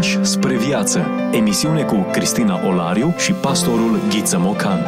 Pași spre viață. Emisiune cu Cristina Olariu și pastorul Ghiță Mocan.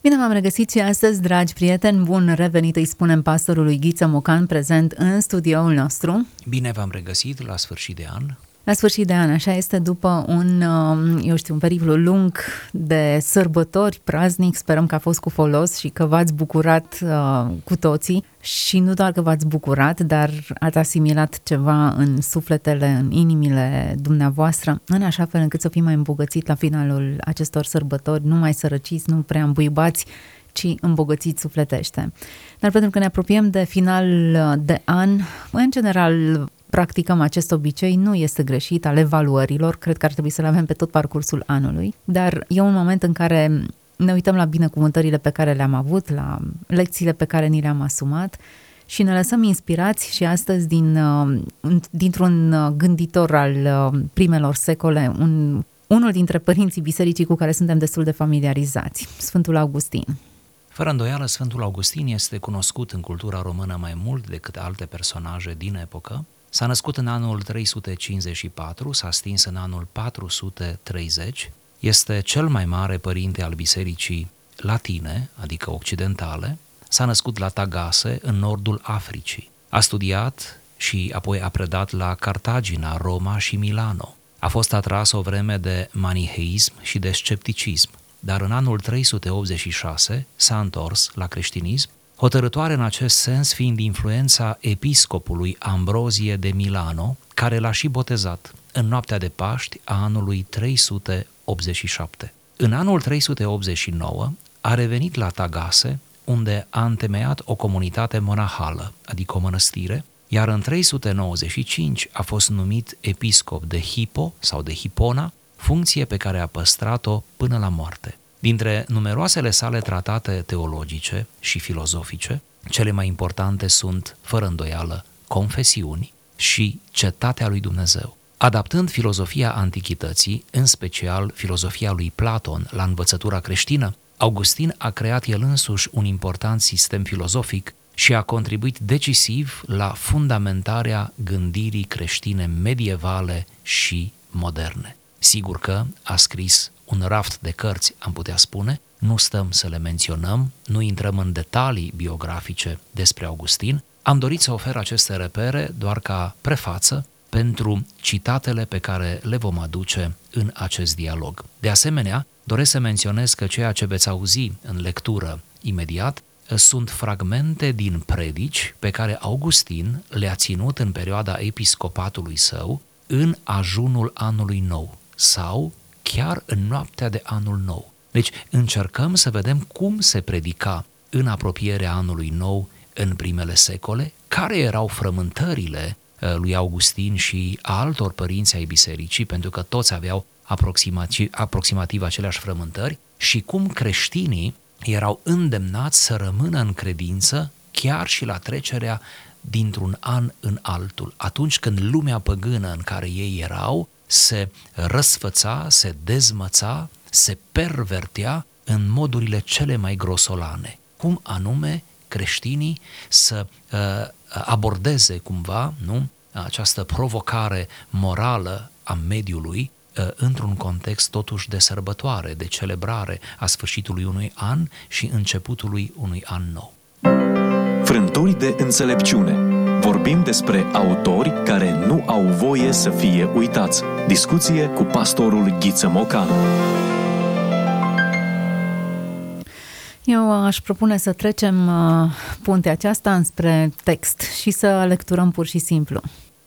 Bine v-am regăsit și astăzi, dragi prieteni, bun revenit, îi spunem pastorului Ghiță Mocan, prezent în studioul nostru. Bine v-am regăsit la sfârșit de an. La sfârșit de an, așa este, după un, um, eu știu, un periplu lung de sărbători, praznic, sperăm că a fost cu folos și că v-ați bucurat uh, cu toții și nu doar că v-ați bucurat, dar ați asimilat ceva în sufletele, în inimile dumneavoastră, în așa fel încât să fim mai îmbogățit la finalul acestor sărbători, nu mai sărăciți, nu prea îmbuibați, ci îmbogățiți sufletește. Dar pentru că ne apropiem de final de an, în general practicăm acest obicei, nu este greșit al evaluărilor, cred că ar trebui să le avem pe tot parcursul anului, dar e un moment în care ne uităm la binecuvântările pe care le-am avut, la lecțiile pe care ni le-am asumat și ne lăsăm inspirați și astăzi din, uh, dintr-un uh, gânditor al uh, primelor secole, un, unul dintre părinții bisericii cu care suntem destul de familiarizați, Sfântul Augustin. Fără îndoială, Sfântul Augustin este cunoscut în cultura română mai mult decât alte personaje din epocă, S-a născut în anul 354, s-a stins în anul 430, este cel mai mare părinte al bisericii latine, adică occidentale, s-a născut la Tagase, în nordul Africii. A studiat și apoi a predat la Cartagina, Roma și Milano. A fost atras o vreme de maniheism și de scepticism, dar în anul 386 s-a întors la creștinism hotărătoare în acest sens fiind influența episcopului Ambrozie de Milano, care l-a și botezat în noaptea de Paști a anului 387. În anul 389 a revenit la Tagase, unde a întemeiat o comunitate monahală, adică o mănăstire, iar în 395 a fost numit episcop de Hippo sau de Hipona, funcție pe care a păstrat-o până la moarte. Dintre numeroasele sale tratate teologice și filozofice, cele mai importante sunt, fără îndoială, confesiuni și cetatea lui Dumnezeu. Adaptând filozofia antichității, în special filozofia lui Platon, la învățătura creștină, Augustin a creat el însuși un important sistem filozofic și a contribuit decisiv la fundamentarea gândirii creștine medievale și moderne. Sigur că a scris un raft de cărți, am putea spune, nu stăm să le menționăm, nu intrăm în detalii biografice despre Augustin, am dorit să ofer aceste repere doar ca prefață pentru citatele pe care le vom aduce în acest dialog. De asemenea, doresc să menționez că ceea ce veți auzi în lectură imediat sunt fragmente din predici pe care Augustin le-a ținut în perioada episcopatului său în ajunul anului nou sau chiar în noaptea de anul nou. Deci încercăm să vedem cum se predica în apropierea anului nou în primele secole, care erau frământările uh, lui Augustin și a altor părinți ai bisericii, pentru că toți aveau aproximativ, aproximativ aceleași frământări, și cum creștinii erau îndemnați să rămână în credință chiar și la trecerea dintr-un an în altul. Atunci când lumea păgână în care ei erau se răsfăța, se dezmăța, se pervertea în modurile cele mai grosolane. Cum anume creștinii să uh, abordeze cumva nu, această provocare morală a mediului uh, într-un context totuși de sărbătoare, de celebrare a sfârșitului unui an și începutului unui an nou. Frânturi de înțelepciune Vorbim despre autori care nu au voie să fie uitați. Discuție cu pastorul Ghiță Mocan. Eu aș propune să trecem uh, puntea aceasta înspre text și să lecturăm pur și simplu.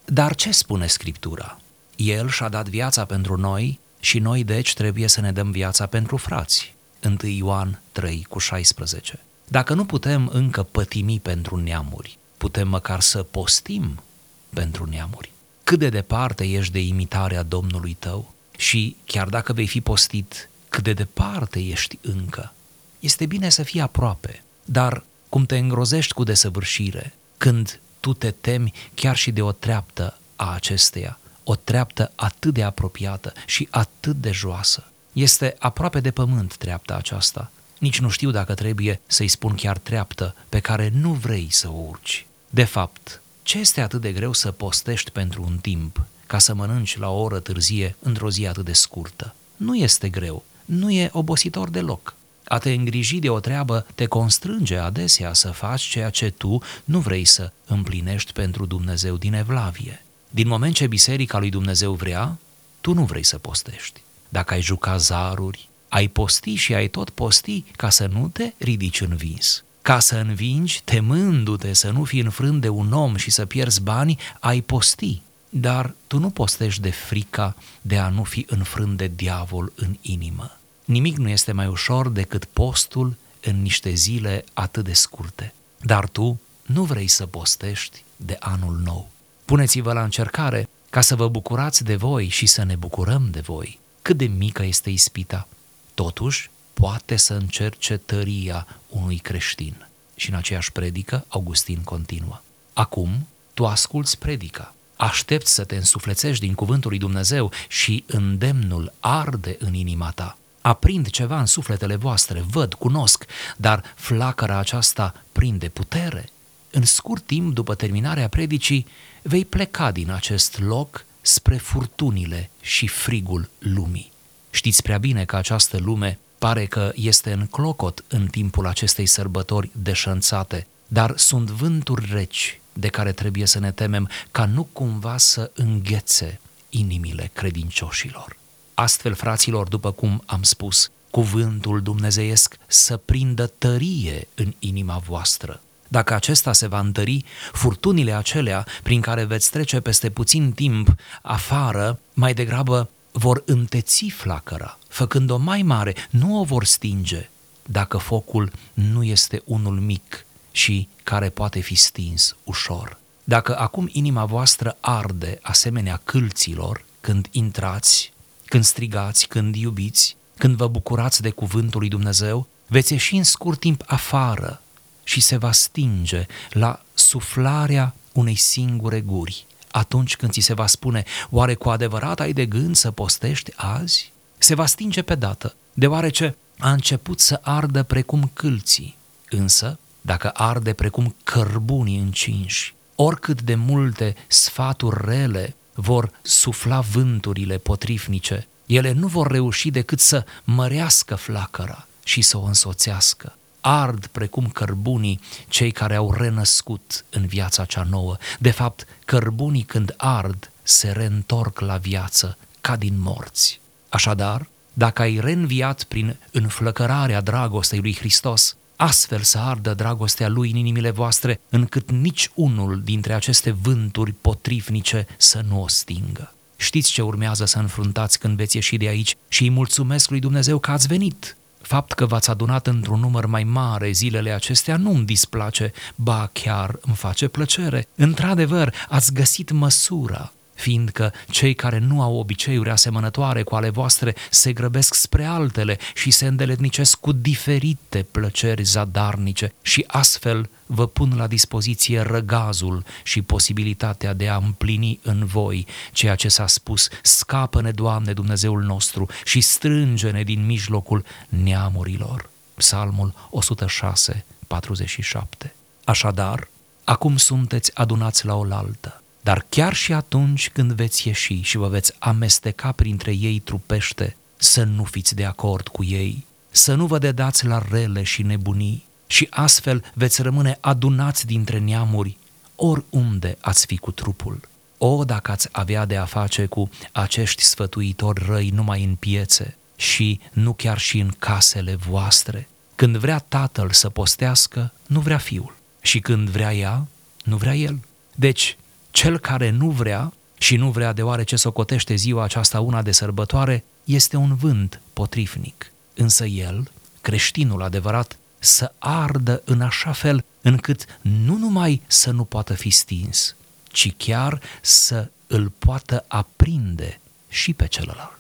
Dar ce spune Scriptura? El și-a dat viața pentru noi și noi deci trebuie să ne dăm viața pentru frați. 1 Ioan 3 cu 16. Dacă nu putem încă pătimi pentru neamuri, putem măcar să postim pentru neamuri. Cât de departe ești de imitarea Domnului tău și chiar dacă vei fi postit, cât de departe ești încă. Este bine să fii aproape, dar cum te îngrozești cu desăvârșire, când tu te temi chiar și de o treaptă a acesteia, o treaptă atât de apropiată și atât de joasă. Este aproape de pământ treapta aceasta. Nici nu știu dacă trebuie să-i spun chiar treaptă pe care nu vrei să o urci. De fapt, ce este atât de greu să postești pentru un timp ca să mănânci la o oră târzie într-o zi atât de scurtă. Nu este greu, nu e obositor deloc. A te îngriji de o treabă te constrânge adesea să faci ceea ce tu nu vrei să împlinești pentru Dumnezeu din evlavie. Din moment ce biserica lui Dumnezeu vrea, tu nu vrei să postești. Dacă ai juca zaruri, ai posti și ai tot posti ca să nu te ridici învins. Ca să învingi, temându-te să nu fii înfrânt de un om și să pierzi bani, ai posti. Dar tu nu postești de frica de a nu fi înfrânt de diavol în inimă. Nimic nu este mai ușor decât postul în niște zile atât de scurte. Dar tu nu vrei să postești de anul nou. Puneți-vă la încercare ca să vă bucurați de voi și să ne bucurăm de voi. Cât de mică este ispita. Totuși, poate să încerce tăria unui creștin. Și în aceeași predică, Augustin continuă. Acum, tu asculți predica, aștepți să te însuflețești din cuvântul lui Dumnezeu și îndemnul arde în inima ta. Aprind ceva în sufletele voastre, văd, cunosc, dar flacăra aceasta prinde putere. În scurt timp după terminarea predicii, vei pleca din acest loc spre furtunile și frigul lumii. Știți prea bine că această lume pare că este în clocot în timpul acestei sărbători deșănțate, dar sunt vânturi reci de care trebuie să ne temem ca nu cumva să înghețe inimile credincioșilor. Astfel, fraților, după cum am spus, cuvântul dumnezeiesc să prindă tărie în inima voastră. Dacă acesta se va întări, furtunile acelea prin care veți trece peste puțin timp afară, mai degrabă vor înteți flacăra, făcând-o mai mare, nu o vor stinge, dacă focul nu este unul mic și care poate fi stins ușor. Dacă acum inima voastră arde asemenea câlților, când intrați, când strigați, când iubiți, când vă bucurați de cuvântul lui Dumnezeu, veți ieși în scurt timp afară și se va stinge la suflarea unei singure guri. Atunci când ți se va spune, oare cu adevărat ai de gând să postești azi? Se va stinge pe dată, deoarece a început să ardă precum câlții. Însă, dacă arde precum cărbunii încinși, oricât de multe sfaturi rele vor sufla vânturile potrivnice, ele nu vor reuși decât să mărească flacăra și să o însoțească ard precum cărbunii cei care au renăscut în viața cea nouă. De fapt, cărbunii când ard se reîntorc la viață ca din morți. Așadar, dacă ai reînviat prin înflăcărarea dragostei lui Hristos, astfel să ardă dragostea lui în inimile voastre, încât nici unul dintre aceste vânturi potrivnice să nu o stingă. Știți ce urmează să înfruntați când veți ieși de aici și îi mulțumesc lui Dumnezeu că ați venit. Fapt că v-ați adunat într-un număr mai mare zilele acestea nu îmi displace, ba chiar îmi face plăcere. Într-adevăr, ați găsit măsura, fiindcă cei care nu au obiceiuri asemănătoare cu ale voastre se grăbesc spre altele și se îndeletnicesc cu diferite plăceri zadarnice și astfel vă pun la dispoziție răgazul și posibilitatea de a împlini în voi ceea ce s-a spus, scapă-ne, Doamne, Dumnezeul nostru și strânge-ne din mijlocul neamurilor. Psalmul 106, 47. Așadar, acum sunteți adunați la oaltă, dar chiar și atunci când veți ieși și vă veți amesteca printre ei trupește, să nu fiți de acord cu ei, să nu vă dedați la rele și nebunii, și astfel veți rămâne adunați dintre neamuri oriunde ați fi cu trupul. O, dacă ați avea de a face cu acești sfătuitori răi numai în piețe și nu chiar și în casele voastre. Când vrea tatăl să postească, nu vrea fiul. Și când vrea ea, nu vrea el. Deci, cel care nu vrea și nu vrea deoarece socotește ziua aceasta una de sărbătoare, este un vânt potrivnic. Însă el, creștinul adevărat, să ardă în așa fel încât nu numai să nu poată fi stins, ci chiar să îl poată aprinde și pe celălalt.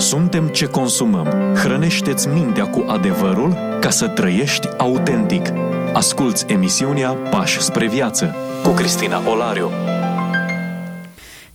Suntem ce consumăm. Hrănește-ți mintea cu adevărul ca să trăiești autentic. Asculți emisiunea Pași spre viață cu Cristina Olariu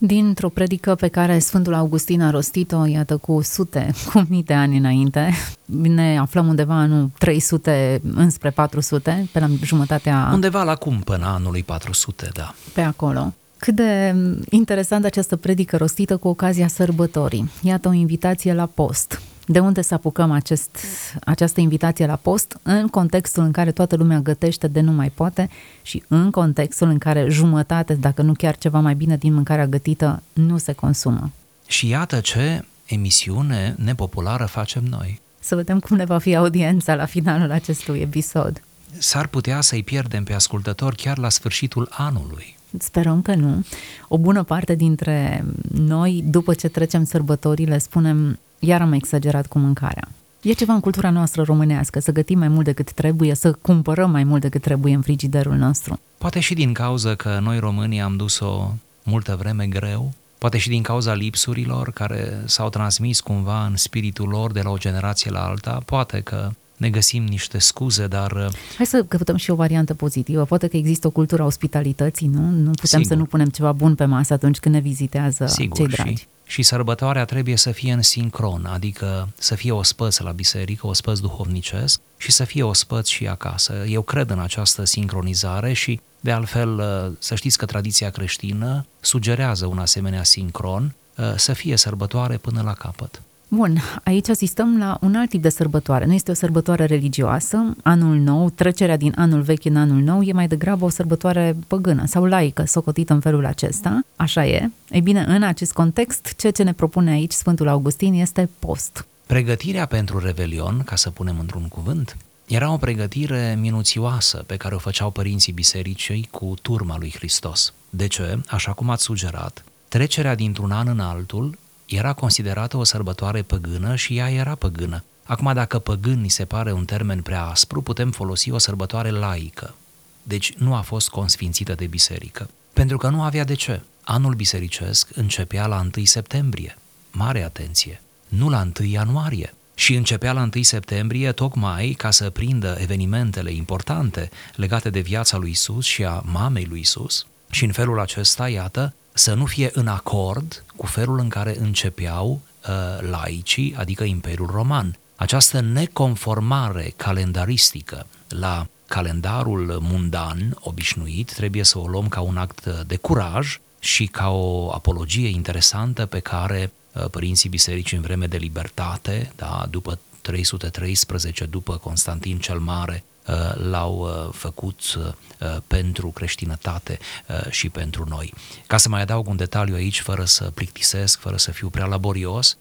dintr-o predică pe care Sfântul Augustin a rostit-o, iată, cu sute, cu mii de ani înainte. Ne aflăm undeva în 300 înspre 400, pe la jumătatea... Undeva la cumpăna anului 400, da. Pe acolo. Cât de interesant această predică rostită cu ocazia sărbătorii. Iată o invitație la post. De unde să apucăm acest, această invitație la post? În contextul în care toată lumea gătește de nu mai poate și în contextul în care jumătate, dacă nu chiar ceva mai bine din mâncarea gătită, nu se consumă. Și iată ce emisiune nepopulară facem noi. Să vedem cum ne va fi audiența la finalul acestui episod. S-ar putea să-i pierdem pe ascultători chiar la sfârșitul anului. Sperăm că nu. O bună parte dintre noi, după ce trecem sărbătorile, spunem, iar am exagerat cu mâncarea. E ceva în cultura noastră românească, să gătim mai mult decât trebuie, să cumpărăm mai mult decât trebuie în frigiderul nostru. Poate și din cauza că noi românii am dus-o multă vreme greu, poate și din cauza lipsurilor care s-au transmis cumva în spiritul lor de la o generație la alta, poate că ne găsim niște scuze, dar... Uh, Hai să căutăm și o variantă pozitivă. Poate că există o cultură a ospitalității, nu? Nu putem Sigur. să nu punem ceva bun pe masă atunci când ne vizitează Sigur, cei dragi. Și, și sărbătoarea trebuie să fie în sincron, adică să fie ospăț la biserică, ospăț duhovnicesc și să fie ospăț și acasă. Eu cred în această sincronizare și, de altfel, uh, să știți că tradiția creștină sugerează un asemenea sincron, uh, să fie sărbătoare până la capăt. Bun, aici asistăm la un alt tip de sărbătoare. Nu este o sărbătoare religioasă, anul nou, trecerea din anul vechi în anul nou e mai degrabă o sărbătoare păgână sau laică, socotită în felul acesta. Așa e. Ei bine, în acest context, ceea ce ne propune aici Sfântul Augustin este post. Pregătirea pentru Revelion, ca să punem într-un cuvânt, era o pregătire minuțioasă pe care o făceau părinții bisericii cu turma lui Hristos. De ce? Așa cum ați sugerat, trecerea dintr-un an în altul era considerată o sărbătoare păgână și ea era păgână. Acum, dacă păgân ni se pare un termen prea aspru, putem folosi o sărbătoare laică. Deci nu a fost consfințită de biserică. Pentru că nu avea de ce. Anul bisericesc începea la 1 septembrie. Mare atenție! Nu la 1 ianuarie. Și începea la 1 septembrie tocmai ca să prindă evenimentele importante legate de viața lui Isus și a mamei lui Isus. Și în felul acesta, iată, să nu fie în acord cu felul în care începeau uh, laicii, adică Imperiul Roman. Această neconformare calendaristică la calendarul mundan obișnuit trebuie să o luăm ca un act de curaj și ca o apologie interesantă pe care uh, părinții bisericii în vreme de libertate, da, după 313, după Constantin cel Mare, Uh, l-au uh, făcut uh, pentru creștinătate și pentru noi. Ca să mai adaug un detaliu aici, fără să plictisesc, fără să fiu prea laborios,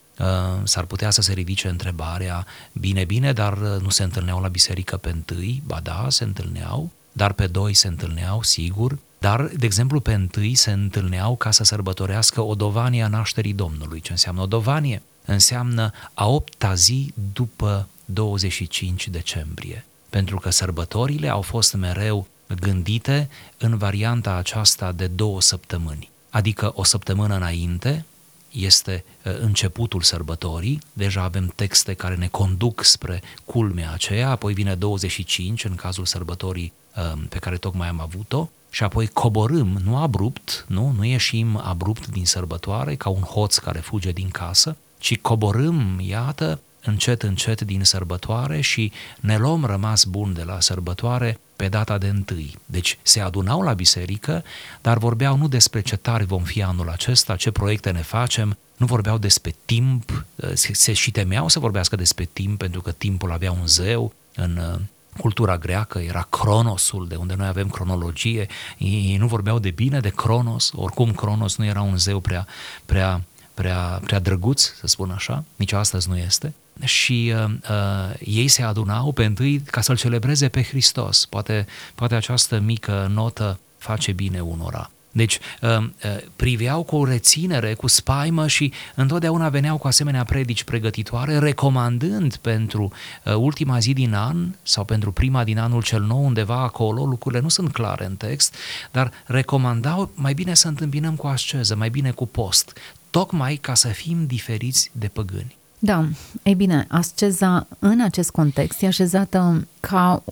s-ar putea să se ridice întrebarea, bine, bine, dar nu se întâlneau la biserică pe întâi? Ba da, se întâlneau, dar pe doi se întâlneau, sigur, dar, de exemplu, pe întâi se întâlneau ca să sărbătorească o dovanie a nașterii Domnului. Ce înseamnă o dovanie? Înseamnă a opta zi după 25 decembrie pentru că sărbătorile au fost mereu gândite în varianta aceasta de două săptămâni. Adică o săptămână înainte este uh, începutul sărbătorii, deja avem texte care ne conduc spre culmea aceea, apoi vine 25 în cazul sărbătorii uh, pe care tocmai am avut-o, și apoi coborâm, nu abrupt, nu, nu ieșim abrupt din sărbătoare ca un hoț care fuge din casă, ci coborâm, iată, încet, încet din sărbătoare și ne luăm rămas bun de la sărbătoare pe data de întâi. Deci se adunau la biserică, dar vorbeau nu despre ce tari vom fi anul acesta, ce proiecte ne facem, nu vorbeau despre timp, se și temeau să vorbească despre timp, pentru că timpul avea un zeu în uh, cultura greacă, era cronosul, de unde noi avem cronologie, ei nu vorbeau de bine de cronos, oricum cronos nu era un zeu prea, prea, prea, prea drăguț, să spun așa, nici astăzi nu este, și uh, uh, ei se adunau pe întâi ca să-L celebreze pe Hristos. Poate, poate această mică notă face bine unora. Deci uh, uh, priveau cu o reținere, cu spaimă și întotdeauna veneau cu asemenea predici pregătitoare, recomandând pentru uh, ultima zi din an sau pentru prima din anul cel nou, undeva acolo, lucrurile nu sunt clare în text, dar recomandau mai bine să întâmpinăm cu asceză, mai bine cu post, tocmai ca să fim diferiți de păgâni. Da, ei bine, asceza în acest context e așezată ca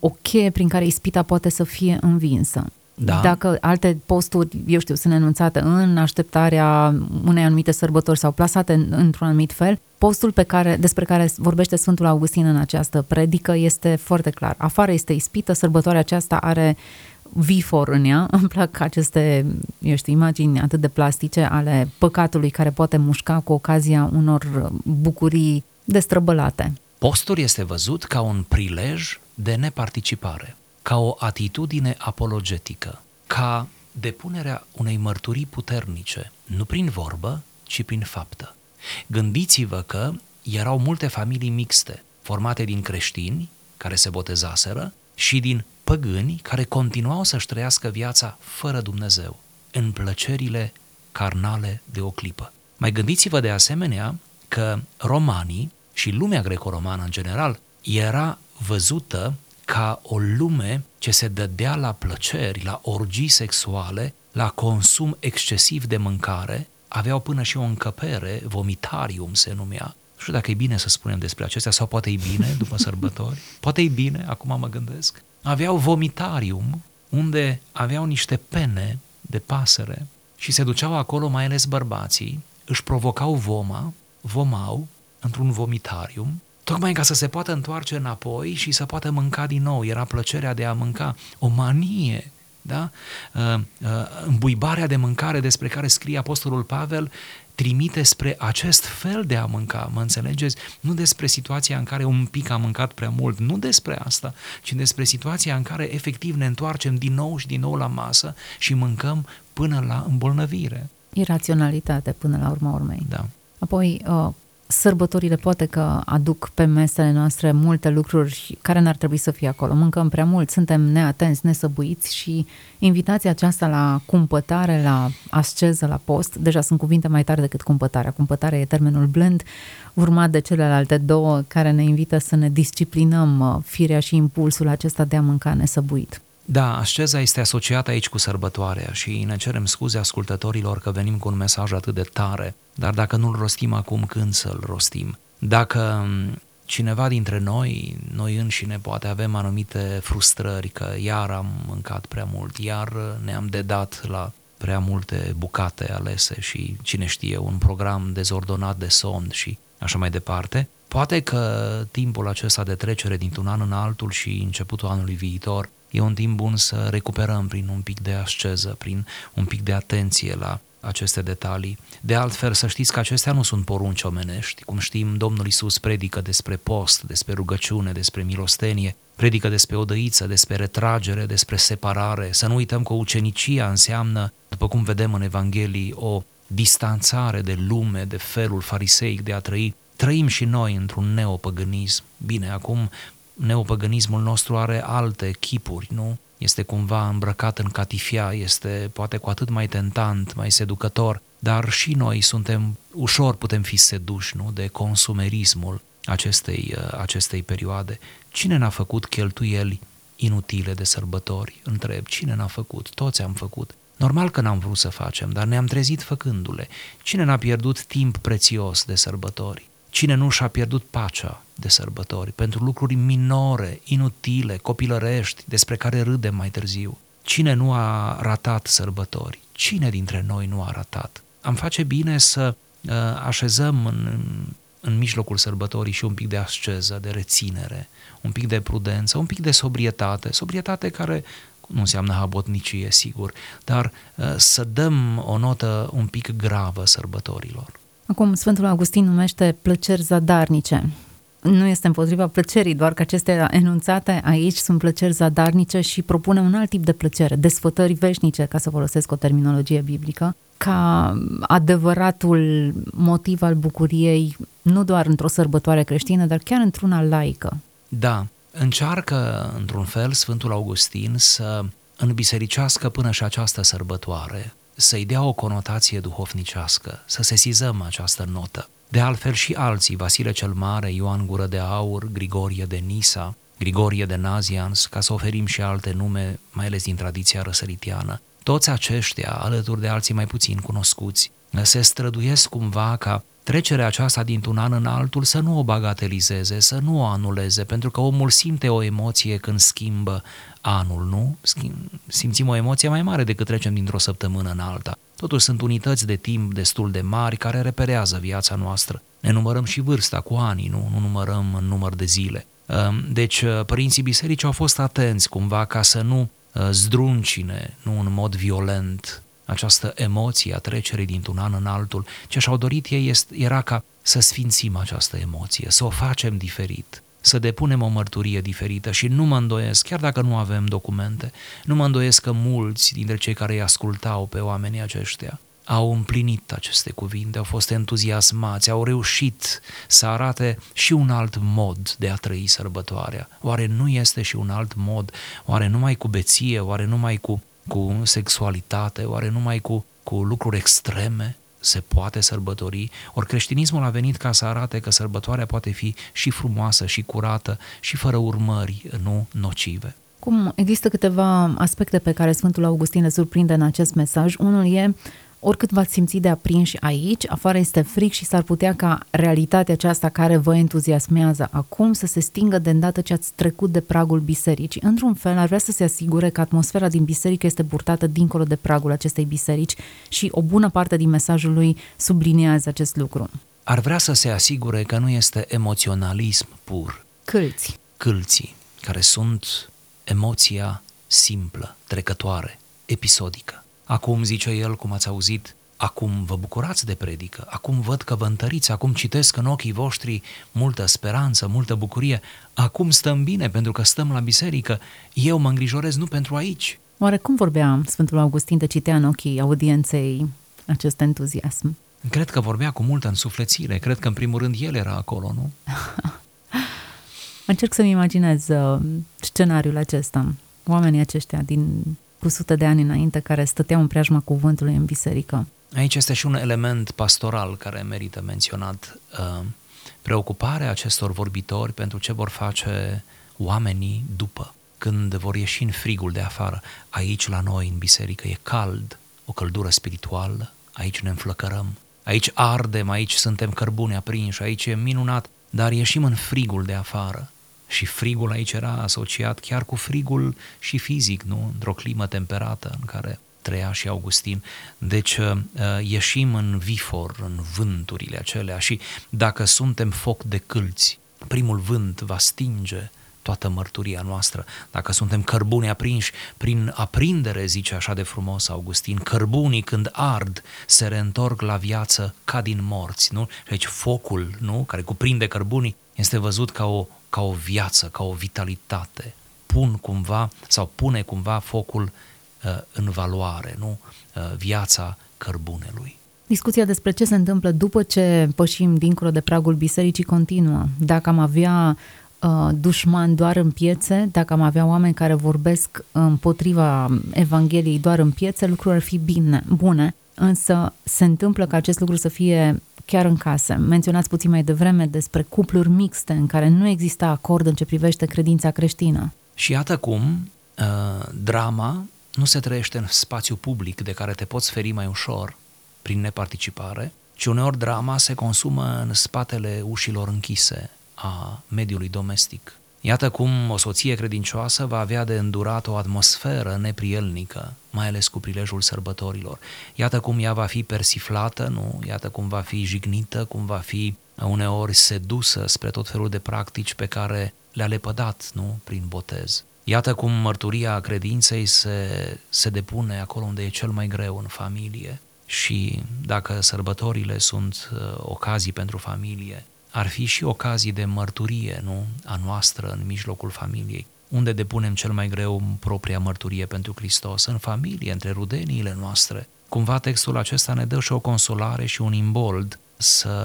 o cheie prin care ispita poate să fie învinsă. Da. Dacă alte posturi, eu știu, sunt enunțate în așteptarea unei anumite sărbători sau plasate într-un anumit fel, postul pe care, despre care vorbește Sfântul Augustin în această predică este foarte clar. Afară este ispită, sărbătoarea aceasta are vifor în ea. Îmi plac aceste, eu știu, imagini atât de plastice ale păcatului care poate mușca cu ocazia unor bucurii destrăbălate. Postul este văzut ca un prilej de neparticipare, ca o atitudine apologetică, ca depunerea unei mărturii puternice, nu prin vorbă, ci prin faptă. Gândiți-vă că erau multe familii mixte, formate din creștini, care se botezaseră, și din păgâni care continuau să-și trăiască viața fără Dumnezeu, în plăcerile carnale de o clipă. Mai gândiți-vă de asemenea că romanii și lumea greco-romană în general era văzută ca o lume ce se dădea la plăceri, la orgii sexuale, la consum excesiv de mâncare, aveau până și o încăpere, vomitarium se numea. Nu știu dacă e bine să spunem despre acestea sau poate e bine după sărbători. Poate e bine, acum mă gândesc. Aveau vomitarium unde aveau niște pene de pasăre și se duceau acolo, mai ales bărbații, își provocau voma, vomau într-un vomitarium, tocmai ca să se poată întoarce înapoi și să poată mânca din nou. Era plăcerea de a mânca, o manie da? Uh, uh, îmbuibarea de mâncare despre care scrie Apostolul Pavel trimite spre acest fel de a mânca, mă înțelegeți? Nu despre situația în care un pic am mâncat prea mult, nu despre asta, ci despre situația în care efectiv ne întoarcem din nou și din nou la masă și mâncăm până la îmbolnăvire. Iraționalitate până la urma urmei. Da. Apoi, uh, sărbătorile poate că aduc pe mesele noastre multe lucruri care n-ar trebui să fie acolo. Mâncăm prea mult, suntem neatenți, nesăbuiți și invitația aceasta la cumpătare, la asceză, la post, deja sunt cuvinte mai tare decât cumpătarea. Cumpătarea e termenul blând, urmat de celelalte două care ne invită să ne disciplinăm uh, firea și impulsul acesta de a mânca nesăbuit. Da, asceza este asociată aici cu sărbătoarea și ne cerem scuze ascultătorilor că venim cu un mesaj atât de tare, dar dacă nu-l rostim acum, când să-l rostim? Dacă cineva dintre noi, noi înșine, poate avem anumite frustrări că iar am mâncat prea mult, iar ne-am dedat la prea multe bucate alese și, cine știe, un program dezordonat de somn și așa mai departe, poate că timpul acesta de trecere dintr-un an în altul și începutul anului viitor e un timp bun să recuperăm prin un pic de asceză, prin un pic de atenție la aceste detalii. De altfel, să știți că acestea nu sunt porunci omenești. Cum știm, Domnul Isus predică despre post, despre rugăciune, despre milostenie, predică despre odăiță, despre retragere, despre separare. Să nu uităm că ucenicia înseamnă, după cum vedem în Evanghelii, o distanțare de lume, de felul fariseic de a trăi. Trăim și noi într-un neopăgânism. Bine, acum neopăgânismul nostru are alte chipuri, nu? Este cumva îmbrăcat în catifia, este poate cu atât mai tentant, mai seducător, dar și noi suntem, ușor putem fi seduși, nu? De consumerismul acestei, uh, acestei perioade. Cine n-a făcut cheltuieli inutile de sărbători? Întreb, cine n-a făcut? Toți am făcut. Normal că n-am vrut să facem, dar ne-am trezit făcându-le. Cine n-a pierdut timp prețios de sărbători? Cine nu și-a pierdut pacea de sărbători pentru lucruri minore, inutile, copilărești, despre care râdem mai târziu? Cine nu a ratat sărbători? Cine dintre noi nu a ratat? Am face bine să uh, așezăm în, în mijlocul sărbătorii și un pic de asceză, de reținere, un pic de prudență, un pic de sobrietate, sobrietate care nu înseamnă habotnicie, sigur, dar uh, să dăm o notă un pic gravă sărbătorilor. Acum, Sfântul Augustin numește plăceri zadarnice. Nu este împotriva plăcerii, doar că acestea enunțate aici sunt plăceri zadarnice și propune un alt tip de plăcere, desfătări veșnice, ca să folosesc o terminologie biblică, ca adevăratul motiv al bucuriei, nu doar într-o sărbătoare creștină, dar chiar într-una laică. Da, încearcă, într-un fel, Sfântul Augustin să înbisericească până și această sărbătoare, să-i dea o conotație duhovnicească, să sesizăm această notă. De altfel și alții, Vasile cel Mare, Ioan Gură de Aur, Grigorie de Nisa, Grigorie de Nazians, ca să oferim și alte nume, mai ales din tradiția răsăritiană. Toți aceștia, alături de alții mai puțin cunoscuți, se străduiesc cumva ca trecerea aceasta dintr-un an în altul să nu o bagatelizeze, să nu o anuleze, pentru că omul simte o emoție când schimbă anul, nu? Simțim o emoție mai mare decât trecem dintr-o săptămână în alta. Totuși sunt unități de timp destul de mari care reperează viața noastră. Ne numărăm și vârsta cu ani, nu, nu numărăm în număr de zile. Deci, părinții bisericii au fost atenți cumva ca să nu uh, zdruncine, nu în mod violent, această emoție a trecerii dintr-un an în altul. Ce și-au dorit ei era ca să sfințim această emoție, să o facem diferit, să depunem o mărturie diferită și nu mă îndoiesc, chiar dacă nu avem documente, nu mă îndoiesc că mulți dintre cei care îi ascultau pe oamenii aceștia au împlinit aceste cuvinte, au fost entuziasmați, au reușit să arate și un alt mod de a trăi sărbătoarea. Oare nu este și un alt mod? Oare numai cu beție? Oare numai cu, cu sexualitate? Oare numai cu, cu lucruri extreme? Se poate sărbători, ori creștinismul a venit ca să arate că sărbătoarea poate fi și frumoasă, și curată, și fără urmări, nu nocive. Cum există câteva aspecte pe care Sfântul Augustin le surprinde în acest mesaj. Unul e oricât v-ați simți de aprinși aici, afară este fric și s-ar putea ca realitatea aceasta care vă entuziasmează acum să se stingă de îndată ce ați trecut de pragul bisericii. Într-un fel, ar vrea să se asigure că atmosfera din biserică este purtată dincolo de pragul acestei biserici și o bună parte din mesajul lui subliniază acest lucru. Ar vrea să se asigure că nu este emoționalism pur. Câlți. Câlții, care sunt emoția simplă, trecătoare, episodică. Acum, zice el, cum ați auzit, acum vă bucurați de predică, acum văd că vă întăriți, acum citesc în ochii voștri multă speranță, multă bucurie, acum stăm bine pentru că stăm la biserică, eu mă îngrijorez nu pentru aici. Oare cum vorbea Sfântul Augustin de citea în ochii audienței acest entuziasm? Cred că vorbea cu multă însuflețire, cred că în primul rând el era acolo, nu? Încerc să-mi imaginez uh, scenariul acesta, oamenii aceștia din cu sute de ani înainte care stăteau în preajma cuvântului în biserică. Aici este și un element pastoral care merită menționat. Uh, preocuparea acestor vorbitori pentru ce vor face oamenii după, când vor ieși în frigul de afară. Aici la noi în biserică e cald, o căldură spirituală, aici ne înflăcărăm, aici ardem, aici suntem cărbune aprinși, aici e minunat, dar ieșim în frigul de afară și frigul aici era asociat chiar cu frigul și fizic, nu? Într-o climă temperată în care trăia și Augustin. Deci uh, ieșim în vifor, în vânturile acelea și dacă suntem foc de câlți, primul vânt va stinge toată mărturia noastră. Dacă suntem cărbuni aprinși, prin aprindere, zice așa de frumos Augustin, cărbunii când ard se reîntorc la viață ca din morți, nu? Și aici focul, nu? Care cuprinde cărbunii, este văzut ca o ca o viață, ca o vitalitate. Pun cumva sau pune cumva focul uh, în valoare, nu? Uh, viața cărbunelui. Discuția despre ce se întâmplă după ce pășim dincolo de pragul bisericii continuă. Dacă am avea uh, dușmani doar în piețe, dacă am avea oameni care vorbesc împotriva Evangheliei doar în piețe, lucrurile ar fi bine, bune. Însă se întâmplă ca acest lucru să fie chiar în case. Menționați puțin mai devreme despre cupluri mixte în care nu există acord în ce privește credința creștină. Și iată cum uh, drama nu se trăiește în spațiu public de care te poți feri mai ușor prin neparticipare, ci uneori drama se consumă în spatele ușilor închise a mediului domestic. Iată cum o soție credincioasă va avea de îndurat o atmosferă neprielnică, mai ales cu prilejul sărbătorilor. Iată cum ea va fi persiflată, nu? Iată cum va fi jignită, cum va fi uneori sedusă spre tot felul de practici pe care le-a lepădat, nu? Prin botez. Iată cum mărturia credinței se, se depune acolo unde e cel mai greu în familie și dacă sărbătorile sunt uh, ocazii pentru familie, ar fi și ocazii de mărturie, nu? A noastră în mijlocul familiei. Unde depunem cel mai greu propria mărturie pentru Hristos? În familie, între rudeniile noastre. Cumva textul acesta ne dă și o consolare și un imbold să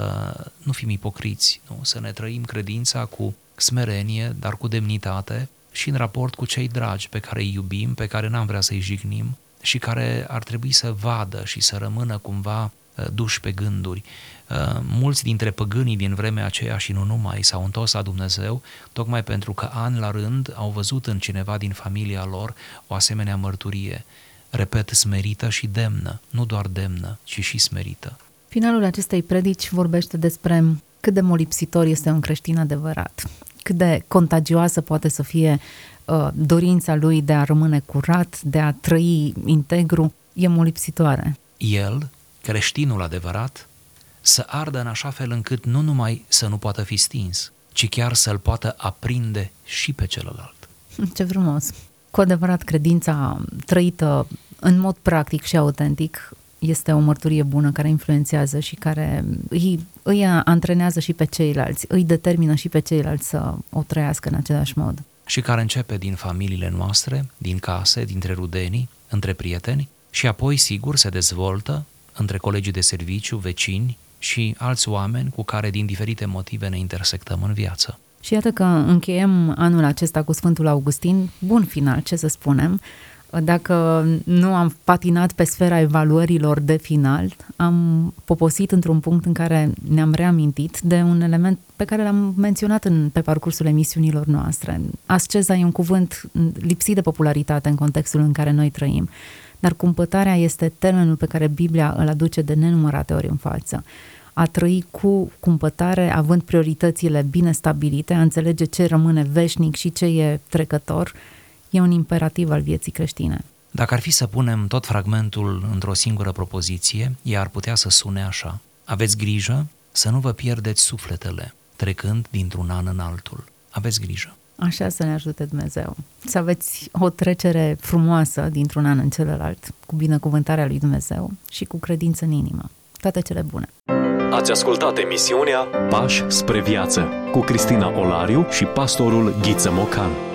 nu fim ipocriți, nu? să ne trăim credința cu smerenie, dar cu demnitate și în raport cu cei dragi pe care îi iubim, pe care n-am vrea să-i jignim și care ar trebui să vadă și să rămână cumva uh, duși pe gânduri Uh, mulți dintre păgânii din vremea aceea și nu numai s-au întors la Dumnezeu, tocmai pentru că ani la rând au văzut în cineva din familia lor o asemenea mărturie, repet, smerită și demnă, nu doar demnă, ci și smerită. Finalul acestei predici vorbește despre cât de molipsitor este un creștin adevărat, cât de contagioasă poate să fie uh, dorința lui de a rămâne curat, de a trăi integru, e molipsitoare. El, creștinul adevărat, să ardă în așa fel încât nu numai să nu poată fi stins, ci chiar să-l poată aprinde și pe celălalt. Ce frumos! Cu adevărat, credința trăită în mod practic și autentic este o mărturie bună care influențează și care îi, îi antrenează și pe ceilalți, îi determină și pe ceilalți să o trăiască în același mod. Și care începe din familiile noastre, din case, dintre rudenii, între prieteni și apoi, sigur, se dezvoltă între colegii de serviciu, vecini și alți oameni cu care din diferite motive ne intersectăm în viață. Și iată că încheiem anul acesta cu Sfântul Augustin, bun final, ce să spunem, dacă nu am patinat pe sfera evaluărilor de final, am poposit într-un punct în care ne-am reamintit de un element pe care l-am menționat în, pe parcursul emisiunilor noastre. Asceza e un cuvânt lipsit de popularitate în contextul în care noi trăim, dar cumpătarea este termenul pe care Biblia îl aduce de nenumărate ori în față a trăi cu cumpătare, având prioritățile bine stabilite, a înțelege ce rămâne veșnic și ce e trecător, e un imperativ al vieții creștine. Dacă ar fi să punem tot fragmentul într-o singură propoziție, ea ar putea să sune așa. Aveți grijă să nu vă pierdeți sufletele, trecând dintr-un an în altul. Aveți grijă. Așa să ne ajute Dumnezeu. Să aveți o trecere frumoasă dintr-un an în celălalt, cu binecuvântarea lui Dumnezeu și cu credință în inimă. Toate cele bune! Ați ascultat emisiunea Pași spre viață cu Cristina Olariu și pastorul Ghiță Mocan.